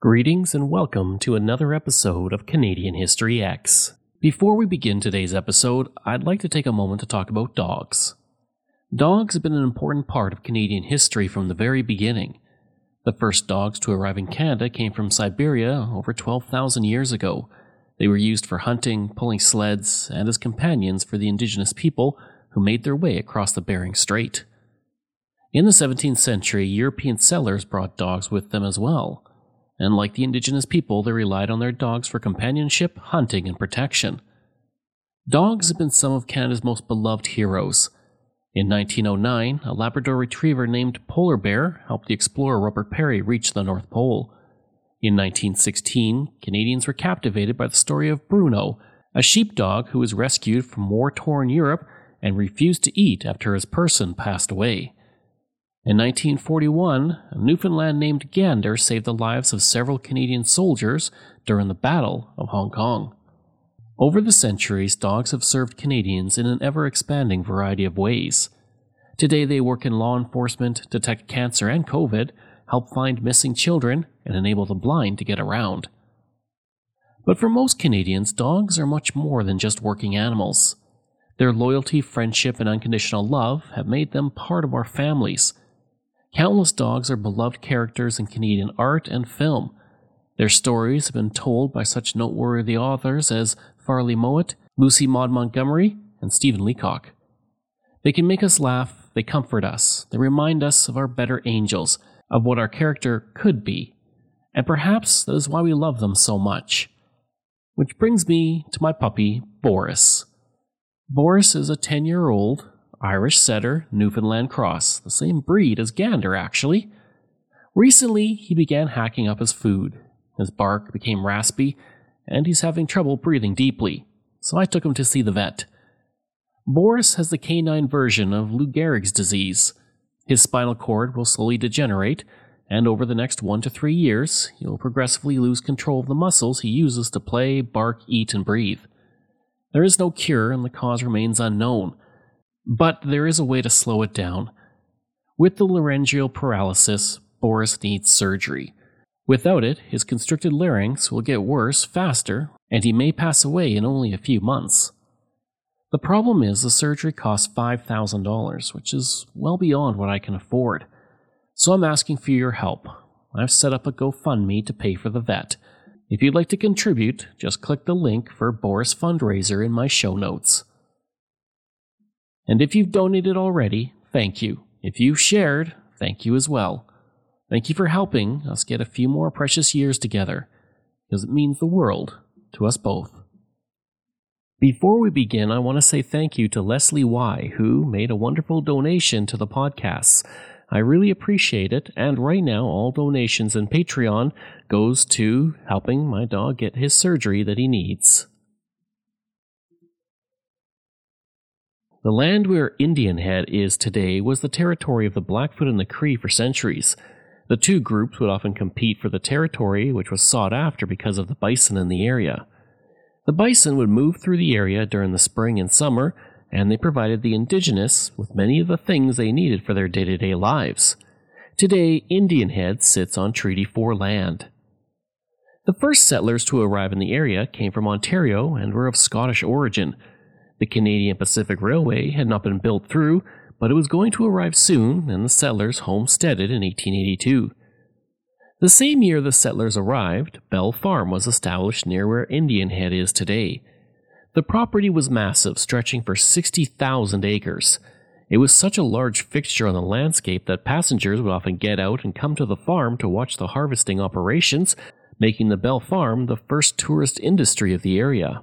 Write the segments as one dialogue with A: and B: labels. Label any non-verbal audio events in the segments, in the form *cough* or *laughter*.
A: Greetings and welcome to another episode of Canadian History X. Before we begin today's episode, I'd like to take a moment to talk about dogs. Dogs have been an important part of Canadian history from the very beginning. The first dogs to arrive in Canada came from Siberia over 12,000 years ago. They were used for hunting, pulling sleds, and as companions for the indigenous people who made their way across the Bering Strait. In the 17th century, European settlers brought dogs with them as well and like the indigenous people, they relied on their dogs for companionship, hunting, and protection. Dogs have been some of Canada's most beloved heroes. In 1909, a Labrador retriever named Polar Bear helped the explorer Robert Peary reach the North Pole. In 1916, Canadians were captivated by the story of Bruno, a sheepdog who was rescued from war torn Europe and refused to eat after his person passed away. In 1941, a Newfoundland named Gander saved the lives of several Canadian soldiers during the Battle of Hong Kong. Over the centuries, dogs have served Canadians in an ever expanding variety of ways. Today, they work in law enforcement, detect cancer and COVID, help find missing children, and enable the blind to get around. But for most Canadians, dogs are much more than just working animals. Their loyalty, friendship, and unconditional love have made them part of our families Countless dogs are beloved characters in Canadian art and film. Their stories have been told by such noteworthy authors as Farley Mowat, Lucy Maud Montgomery, and Stephen Leacock. They can make us laugh, they comfort us, they remind us of our better angels, of what our character could be, and perhaps that is why we love them so much. Which brings me to my puppy, Boris. Boris is a 10 year old Irish setter, Newfoundland cross, the same breed as Gander, actually. Recently, he began hacking up his food. His bark became raspy, and he's having trouble breathing deeply, so I took him to see the vet. Boris has the canine version of Lou Gehrig's disease. His spinal cord will slowly degenerate, and over the next one to three years, he will progressively lose control of the muscles he uses to play, bark, eat, and breathe. There is no cure, and the cause remains unknown but there is a way to slow it down. With the laryngeal paralysis, Boris needs surgery. Without it, his constricted larynx will get worse faster, and he may pass away in only a few months. The problem is the surgery costs $5,000, which is well beyond what I can afford. So I'm asking for your help. I've set up a GoFundMe to pay for the vet. If you'd like to contribute, just click the link for Boris Fundraiser in my show notes. And if you've donated already, thank you. If you've shared, thank you as well. Thank you for helping us get a few more precious years together, because it means the world to us both. Before we begin, I want to say thank you to Leslie Y., who made a wonderful donation to the podcasts. I really appreciate it, and right now all donations and Patreon goes to helping my dog get his surgery that he needs. The land where Indian Head is today was the territory of the Blackfoot and the Cree for centuries. The two groups would often compete for the territory, which was sought after because of the bison in the area. The bison would move through the area during the spring and summer, and they provided the indigenous with many of the things they needed for their day to day lives. Today, Indian Head sits on Treaty 4 land. The first settlers to arrive in the area came from Ontario and were of Scottish origin. The Canadian Pacific Railway had not been built through, but it was going to arrive soon, and the settlers homesteaded in 1882. The same year the settlers arrived, Bell Farm was established near where Indian Head is today. The property was massive, stretching for 60,000 acres. It was such a large fixture on the landscape that passengers would often get out and come to the farm to watch the harvesting operations, making the Bell Farm the first tourist industry of the area.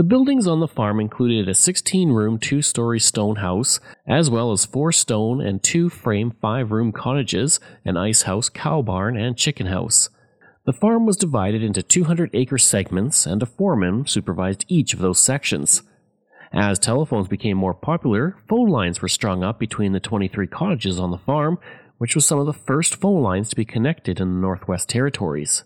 A: The buildings on the farm included a 16 room, two story stone house, as well as four stone and two frame five room cottages, an ice house, cow barn, and chicken house. The farm was divided into 200 acre segments, and a foreman supervised each of those sections. As telephones became more popular, phone lines were strung up between the 23 cottages on the farm, which was some of the first phone lines to be connected in the Northwest Territories.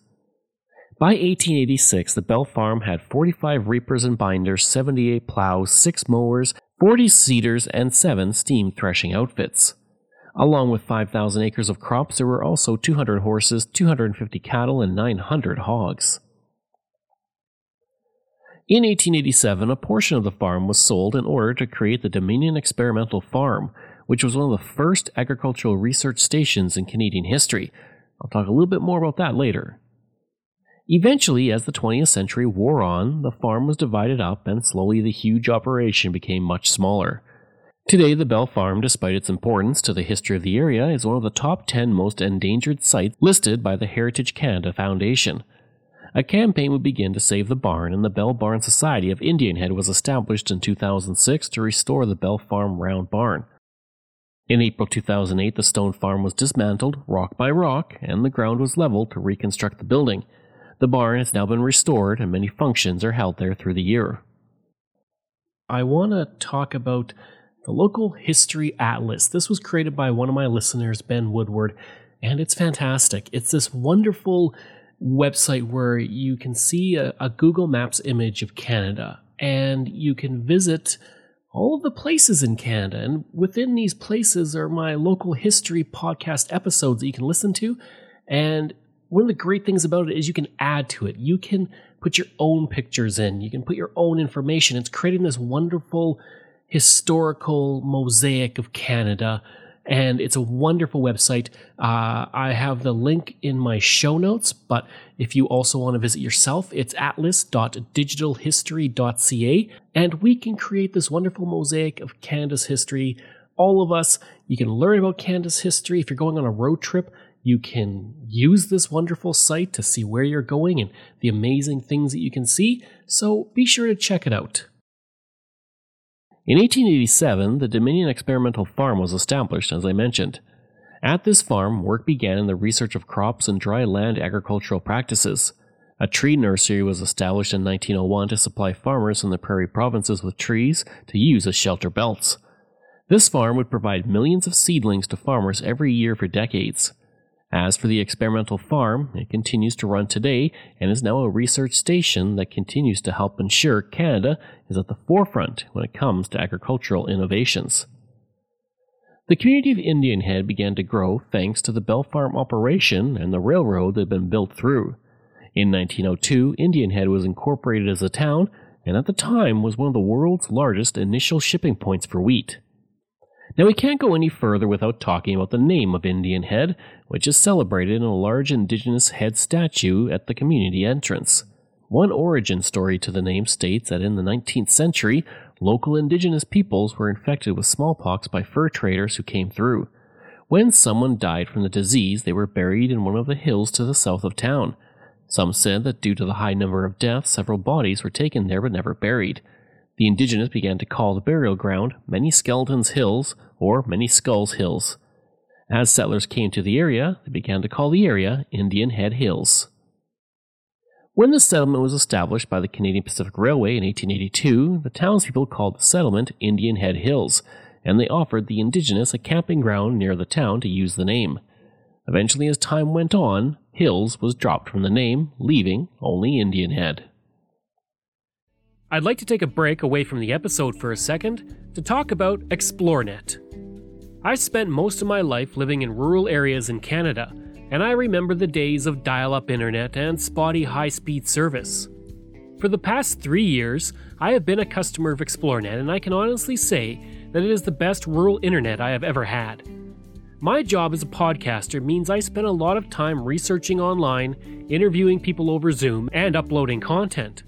A: By 1886, the Bell Farm had 45 reapers and binders, 78 plows, 6 mowers, 40 seeders, and 7 steam threshing outfits. Along with 5,000 acres of crops, there were also 200 horses, 250 cattle, and 900 hogs. In 1887, a portion of the farm was sold in order to create the Dominion Experimental Farm, which was one of the first agricultural research stations in Canadian history. I'll talk a little bit more about that later. Eventually, as the 20th century wore on, the farm was divided up and slowly the huge operation became much smaller. Today, the Bell Farm, despite its importance to the history of the area, is one of the top 10 most endangered sites listed by the Heritage Canada Foundation. A campaign would begin to save the barn, and the Bell Barn Society of Indian Head was established in 2006 to restore the Bell Farm round barn. In April 2008, the stone farm was dismantled, rock by rock, and the ground was leveled to reconstruct the building. The barn has now been restored and many functions are held there through the year. I want to talk about the local history atlas. This was created by one of my listeners, Ben Woodward, and it's fantastic. It's this wonderful website where you can see a, a Google Maps image of Canada and you can visit all of the places in Canada. And within these places are my local history podcast episodes that you can listen to. And one of the great things about it is you can add to it. You can put your own pictures in, you can put your own information. It's creating this wonderful historical mosaic of Canada. And it's a wonderful website. Uh, I have the link in my show notes, but if you also want to visit yourself, it's atlas.digitalhistory.ca. And we can create this wonderful mosaic of Canada's history. All of us, you can learn about Canada's history. If you're going on a road trip, you can use this wonderful site to see where you're going and the amazing things that you can see, so be sure to check it out. In 1887, the Dominion Experimental Farm was established, as I mentioned. At this farm, work began in the research of crops and dry land agricultural practices. A tree nursery was established in 1901 to supply farmers in the prairie provinces with trees to use as shelter belts. This farm would provide millions of seedlings to farmers every year for decades. As for the experimental farm, it continues to run today and is now a research station that continues to help ensure Canada is at the forefront when it comes to agricultural innovations. The community of Indian Head began to grow thanks to the Bell Farm operation and the railroad that had been built through. In 1902, Indian Head was incorporated as a town and at the time was one of the world's largest initial shipping points for wheat. Now, we can't go any further without talking about the name of Indian Head, which is celebrated in a large indigenous head statue at the community entrance. One origin story to the name states that in the 19th century, local indigenous peoples were infected with smallpox by fur traders who came through. When someone died from the disease, they were buried in one of the hills to the south of town. Some said that due to the high number of deaths, several bodies were taken there but never buried. The indigenous began to call the burial ground Many Skeletons Hills or Many Skulls Hills. As settlers came to the area, they began to call the area Indian Head Hills. When the settlement was established by the Canadian Pacific Railway in 1882, the townspeople called the settlement Indian Head Hills, and they offered the indigenous a camping ground near the town to use the name. Eventually, as time went on, Hills was dropped from the name, leaving only Indian Head. I'd like to take a break away from the episode for a second to talk about ExploreNet. I've spent most of my life living in rural areas in Canada, and I remember the days of dial up internet and spotty high speed service. For the past three years, I have been a customer of ExploreNet, and I can honestly say that it is the best rural internet I have ever had. My job as a podcaster means I spend a lot of time researching online, interviewing people over Zoom, and uploading content.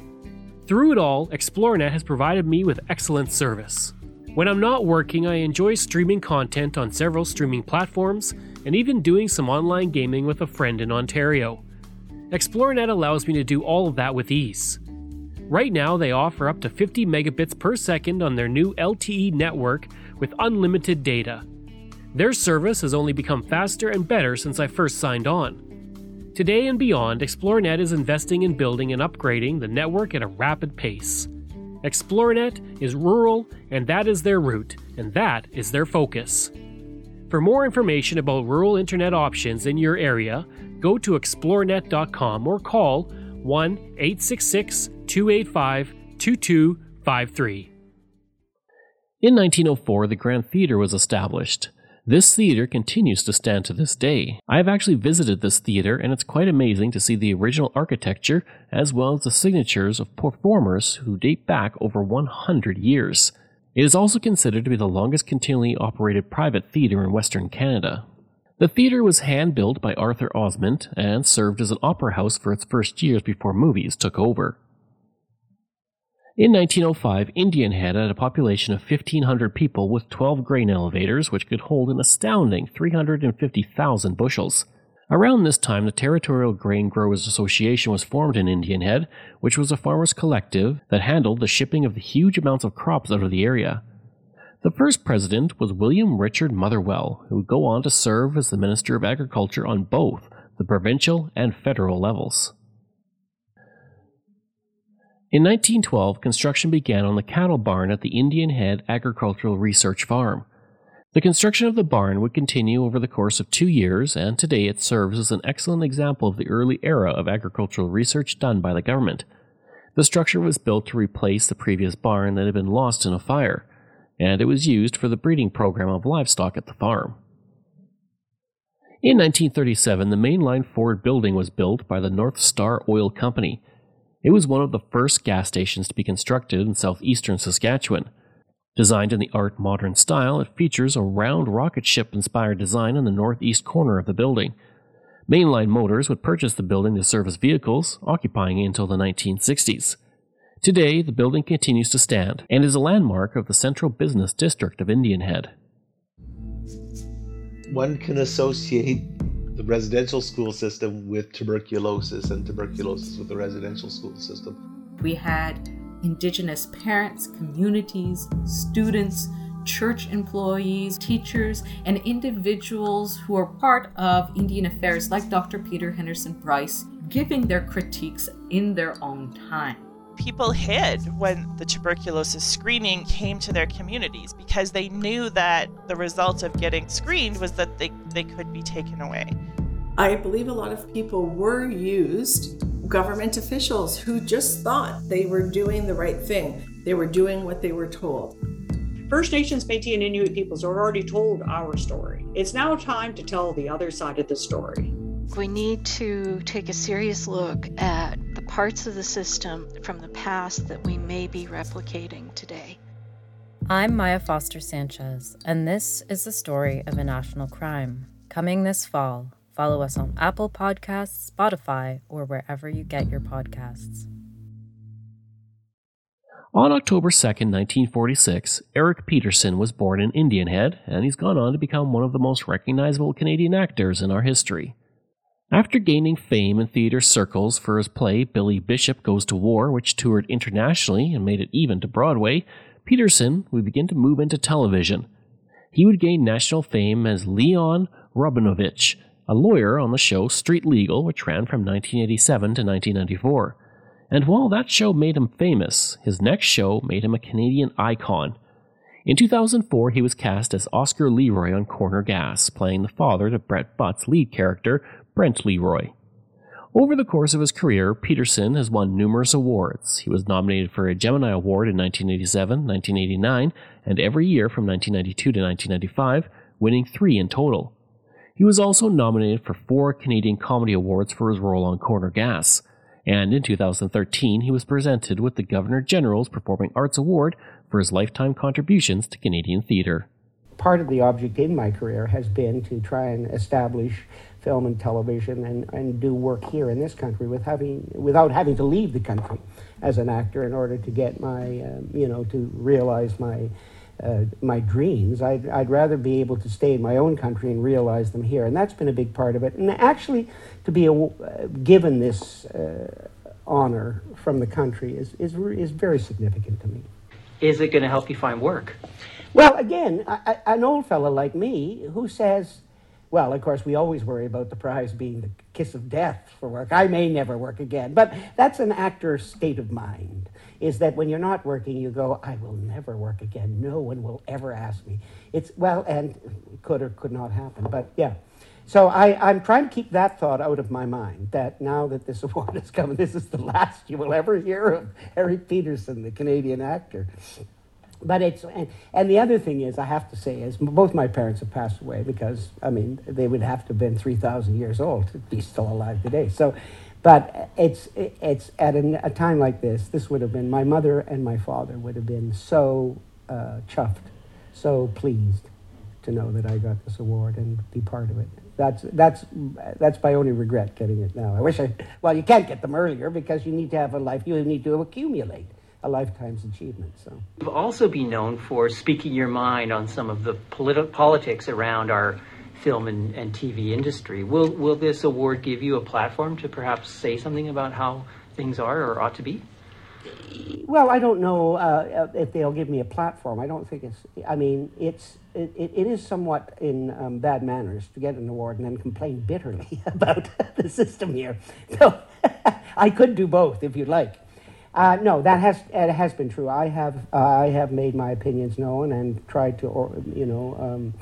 A: Through it all, ExploreNet has provided me with excellent service. When I'm not working, I enjoy streaming content on several streaming platforms and even doing some online gaming with a friend in Ontario. ExploreNet allows me to do all of that with ease. Right now, they offer up to 50 megabits per second on their new LTE network with unlimited data. Their service has only become faster and better since I first signed on. Today and beyond, ExploreNet is investing in building and upgrading the network at a rapid pace. ExploreNet is rural, and that is their route, and that is their focus. For more information about rural internet options in your area, go to explorenet.com or call 1 866 285 2253. In 1904, the Grand Theatre was established. This theater continues to stand to this day. I have actually visited this theater, and it's quite amazing to see the original architecture as well as the signatures of performers who date back over 100 years. It is also considered to be the longest continually operated private theater in Western Canada. The theater was hand built by Arthur Osmond and served as an opera house for its first years before movies took over. In 1905, Indian Head had a population of 1,500 people with 12 grain elevators, which could hold an astounding 350,000 bushels. Around this time, the Territorial Grain Growers Association was formed in Indian Head, which was a farmers' collective that handled the shipping of the huge amounts of crops out of the area. The first president was William Richard Motherwell, who would go on to serve as the Minister of Agriculture on both the provincial and federal levels. In 1912, construction began on the cattle barn at the Indian Head Agricultural Research Farm. The construction of the barn would continue over the course of two years, and today it serves as an excellent example of the early era of agricultural research done by the government. The structure was built to replace the previous barn that had been lost in a fire, and it was used for the breeding program of livestock at the farm. In 1937, the mainline Ford building was built by the North Star Oil Company it was one of the first gas stations to be constructed in southeastern Saskatchewan. Designed in the Art Moderne style, it features a round rocket ship inspired design in the northeast corner of the building. Mainline Motors would purchase the building to service vehicles, occupying it until the 1960s. Today, the building continues to stand and is a landmark of the central business district of Indian Head.
B: One can associate the residential school system with tuberculosis and tuberculosis with the residential school system.
C: We had Indigenous parents, communities, students, church employees, teachers, and individuals who are part of Indian affairs, like Dr. Peter Henderson Bryce, giving their critiques in their own time
D: people hid when the tuberculosis screening came to their communities because they knew that the result of getting screened was that they, they could be taken away.
E: I believe a lot of people were used, government officials who just thought they were doing the right thing. They were doing what they were told.
F: First Nations, Métis, and Inuit peoples are already told our story. It's now time to tell the other side of the story.
G: We need to take a serious look at the parts of the system from the past that we may be replicating today.
H: I'm Maya Foster Sanchez, and this is the story of a national crime. Coming this fall, follow us on Apple Podcasts, Spotify, or wherever you get your podcasts.
A: On October 2nd, 1946, Eric Peterson was born in Indian Head, and he's gone on to become one of the most recognizable Canadian actors in our history. After gaining fame in theater circles for his play Billy Bishop Goes to War, which toured internationally and made it even to Broadway, Peterson would begin to move into television. He would gain national fame as Leon Rabinovich, a lawyer on the show Street Legal, which ran from 1987 to 1994. And while that show made him famous, his next show made him a Canadian icon. In 2004, he was cast as Oscar Leroy on Corner Gas, playing the father to Brent Butt's lead character, Brent Leroy. Over the course of his career, Peterson has won numerous awards. He was nominated for a Gemini Award in 1987, 1989, and every year from 1992 to 1995, winning three in total. He was also nominated for four Canadian Comedy Awards for his role on Corner Gas, and in 2013 he was presented with the Governor General's Performing Arts Award for his lifetime contributions to Canadian theatre.
I: Part of the object in my career has been to try and establish film and television and, and do work here in this country with having, without having to leave the country as an actor in order to get my, um, you know, to realize my, uh, my dreams. I'd, I'd rather be able to stay in my own country and realize them here. And that's been a big part of it. And actually, to be a, uh, given this uh, honor from the country is, is, is very significant to me.
J: Is it going to help you find work?
I: Well, again, I, an old fellow like me who says, well, of course, we always worry about the prize being the kiss of death for work. I may never work again. But that's an actor's state of mind, is that when you're not working, you go, I will never work again. No one will ever ask me. It's, well, and could or could not happen. But yeah. So I, I'm trying to keep that thought out of my mind, that now that this *laughs* award is coming, this is the last you will ever hear of Eric Peterson, the Canadian actor but it's and, and the other thing is I have to say is both my parents have passed away because I mean they would have to have been three thousand years old to be still alive today. So, but it's it's at a, a, time like this. This would have been my mother and my father would have been so uh, chuffed, so pleased to know that I got this award and be part of it. That's that's that's my only regret getting it now. I wish I well you can't get them earlier because you need to have a life. You need to accumulate a lifetime's achievement. So
J: you've also been known for speaking your mind on some of the politi- politics around our film and, and TV industry. Will will this award give you a platform to perhaps say something about how things are or ought to be?
I: Well, I don't know uh, if they'll give me a platform. I don't think it's. I mean, it's it, it is somewhat in um, bad manners to get an award and then complain bitterly *laughs* about *laughs* the system here. So *laughs* I could do both if you'd like. Uh, no, that has it has been true. I have uh, I have made my opinions known and tried to, or, you know, um,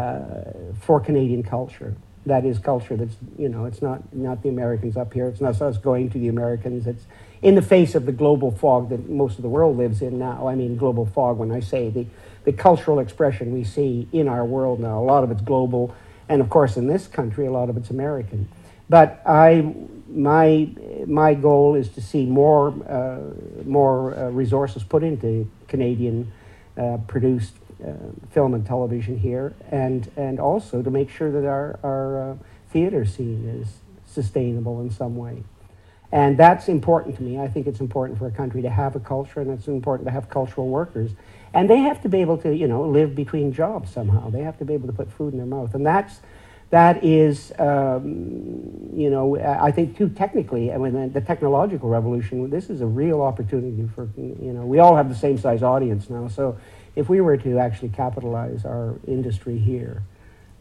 I: uh, for Canadian culture. That is culture. That's you know, it's not not the Americans up here. It's not us going to the Americans. It's in the face of the global fog that most of the world lives in now. I mean, global fog. When I say the the cultural expression we see in our world now, a lot of it's global, and of course in this country, a lot of it's American. But I my my goal is to see more uh, more uh, resources put into Canadian uh, produced film and television here, and and also to make sure that our our theater scene is sustainable in some way. And that's important to me. I think it's important for a country to have a culture, and it's important to have cultural workers. And they have to be able to, you know, live between jobs somehow. They have to be able to put food in their mouth, and that's that is, um, you know, I think too technically, I mean, the technological revolution, this is a real opportunity for, you know, we all have the same size audience now. So if we were to actually capitalize our industry here,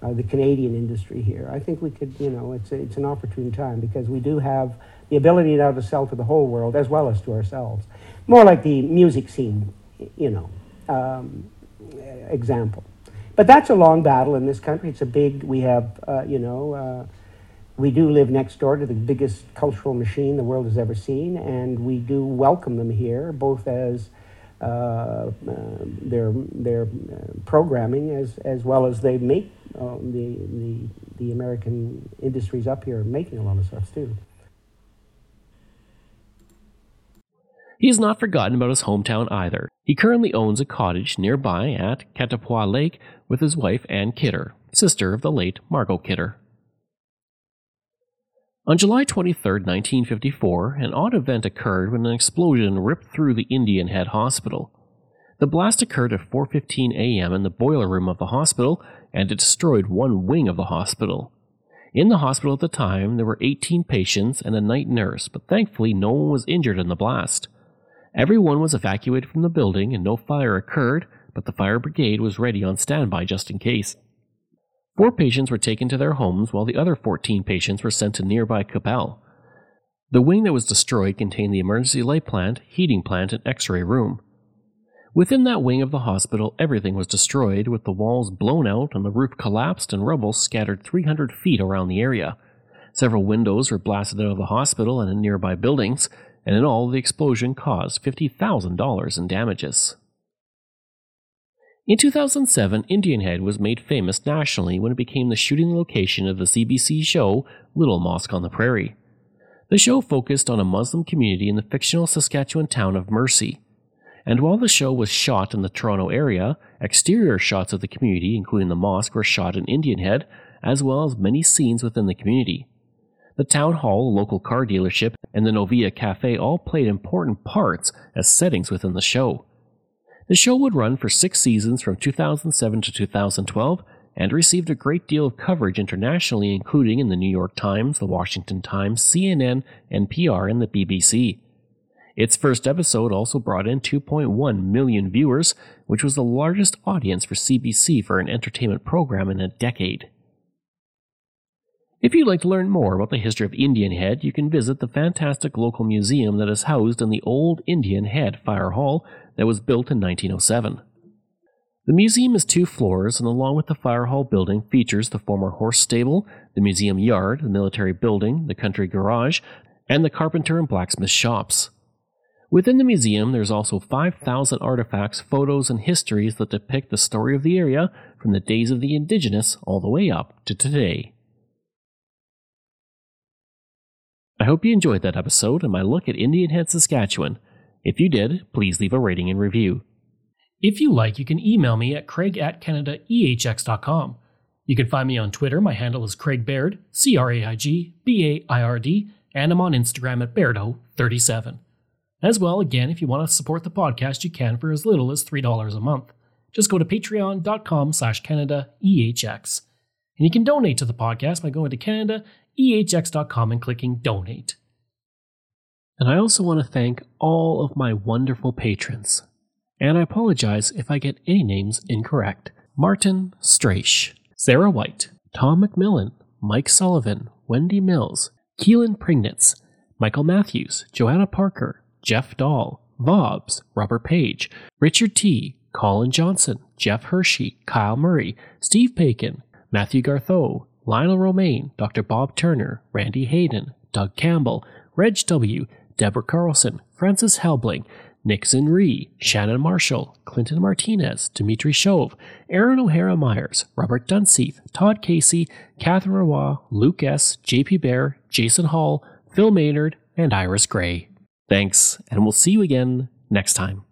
I: uh, the Canadian industry here, I think we could, you know, it's, a, it's an opportune time because we do have the ability now to sell to the whole world as well as to ourselves. More like the music scene, you know, um, example. But that's a long battle in this country. It's a big, we have, uh, you know, uh, we do live next door to the biggest cultural machine the world has ever seen, and we do welcome them here, both as uh, uh their their uh, programming as as well as they make uh, the the the American industries up here making a lot of stuff too.
A: He has not forgotten about his hometown either. He currently owns a cottage nearby at Katepwa Lake with his wife Ann Kidder, sister of the late Margot Kidder. On July 23, 1954, an odd event occurred when an explosion ripped through the Indian Head Hospital. The blast occurred at 4:15 a.m. in the boiler room of the hospital and it destroyed one wing of the hospital. In the hospital at the time, there were 18 patients and a night nurse, but thankfully no one was injured in the blast. Everyone was evacuated from the building and no fire occurred, but the fire brigade was ready on standby just in case. Four patients were taken to their homes while the other 14 patients were sent to nearby Qu'Appelle. The wing that was destroyed contained the emergency light plant, heating plant, and x ray room. Within that wing of the hospital, everything was destroyed, with the walls blown out and the roof collapsed and rubble scattered 300 feet around the area. Several windows were blasted out of the hospital and in nearby buildings, and in all, the explosion caused $50,000 in damages. In 2007, Indian Head was made famous nationally when it became the shooting location of the CBC show Little Mosque on the Prairie. The show focused on a Muslim community in the fictional Saskatchewan town of Mercy. And while the show was shot in the Toronto area, exterior shots of the community, including the mosque, were shot in Indian Head, as well as many scenes within the community. The town hall, a local car dealership, and the Novia Cafe all played important parts as settings within the show. The show would run for six seasons from 2007 to 2012 and received a great deal of coverage internationally, including in the New York Times, the Washington Times, CNN, NPR, and the BBC. Its first episode also brought in 2.1 million viewers, which was the largest audience for CBC for an entertainment program in a decade. If you'd like to learn more about the history of Indian Head, you can visit the fantastic local museum that is housed in the old Indian Head Fire Hall that was built in 1907. The museum is two floors, and along with the fire hall building, features the former horse stable, the museum yard, the military building, the country garage, and the carpenter and blacksmith shops. Within the museum, there's also 5,000 artifacts, photos, and histories that depict the story of the area from the days of the indigenous all the way up to today. I hope you enjoyed that episode and my look at Indian Head, Saskatchewan. If you did, please leave a rating and review.
K: If you like, you can email me at craig at canadaehx.com. You can find me on Twitter. My handle is Craig Baird, C R A I G B A I R D, and I'm on Instagram at Bairdo37. As well, again, if you want to support the podcast, you can for as little as $3 a month. Just go to patreon.com slash CanadaEHX. And you can donate to the podcast by going to CanadaEHX.com and clicking donate.
A: And I also want to thank all of my wonderful patrons. And I apologize if I get any names incorrect. Martin Straish, Sarah White, Tom McMillan, Mike Sullivan, Wendy Mills, Keelan Prignitz, Michael Matthews, Joanna Parker, Jeff Dahl, Vobs, Robert Page, Richard T., Colin Johnson, Jeff Hershey, Kyle Murray, Steve Paikin, Matthew Gartho, Lionel Romaine, Dr. Bob Turner, Randy Hayden, Doug Campbell, Reg W., Deborah Carlson, Francis Helbling, Nixon Ree, Shannon Marshall, Clinton Martinez, Dimitri Shove, Aaron O'Hara Myers, Robert Dunseith, Todd Casey, Catherine Roy, Luke S., JP Bear, Jason Hall, Phil Maynard, and Iris Gray. Thanks, and we'll see you again next time.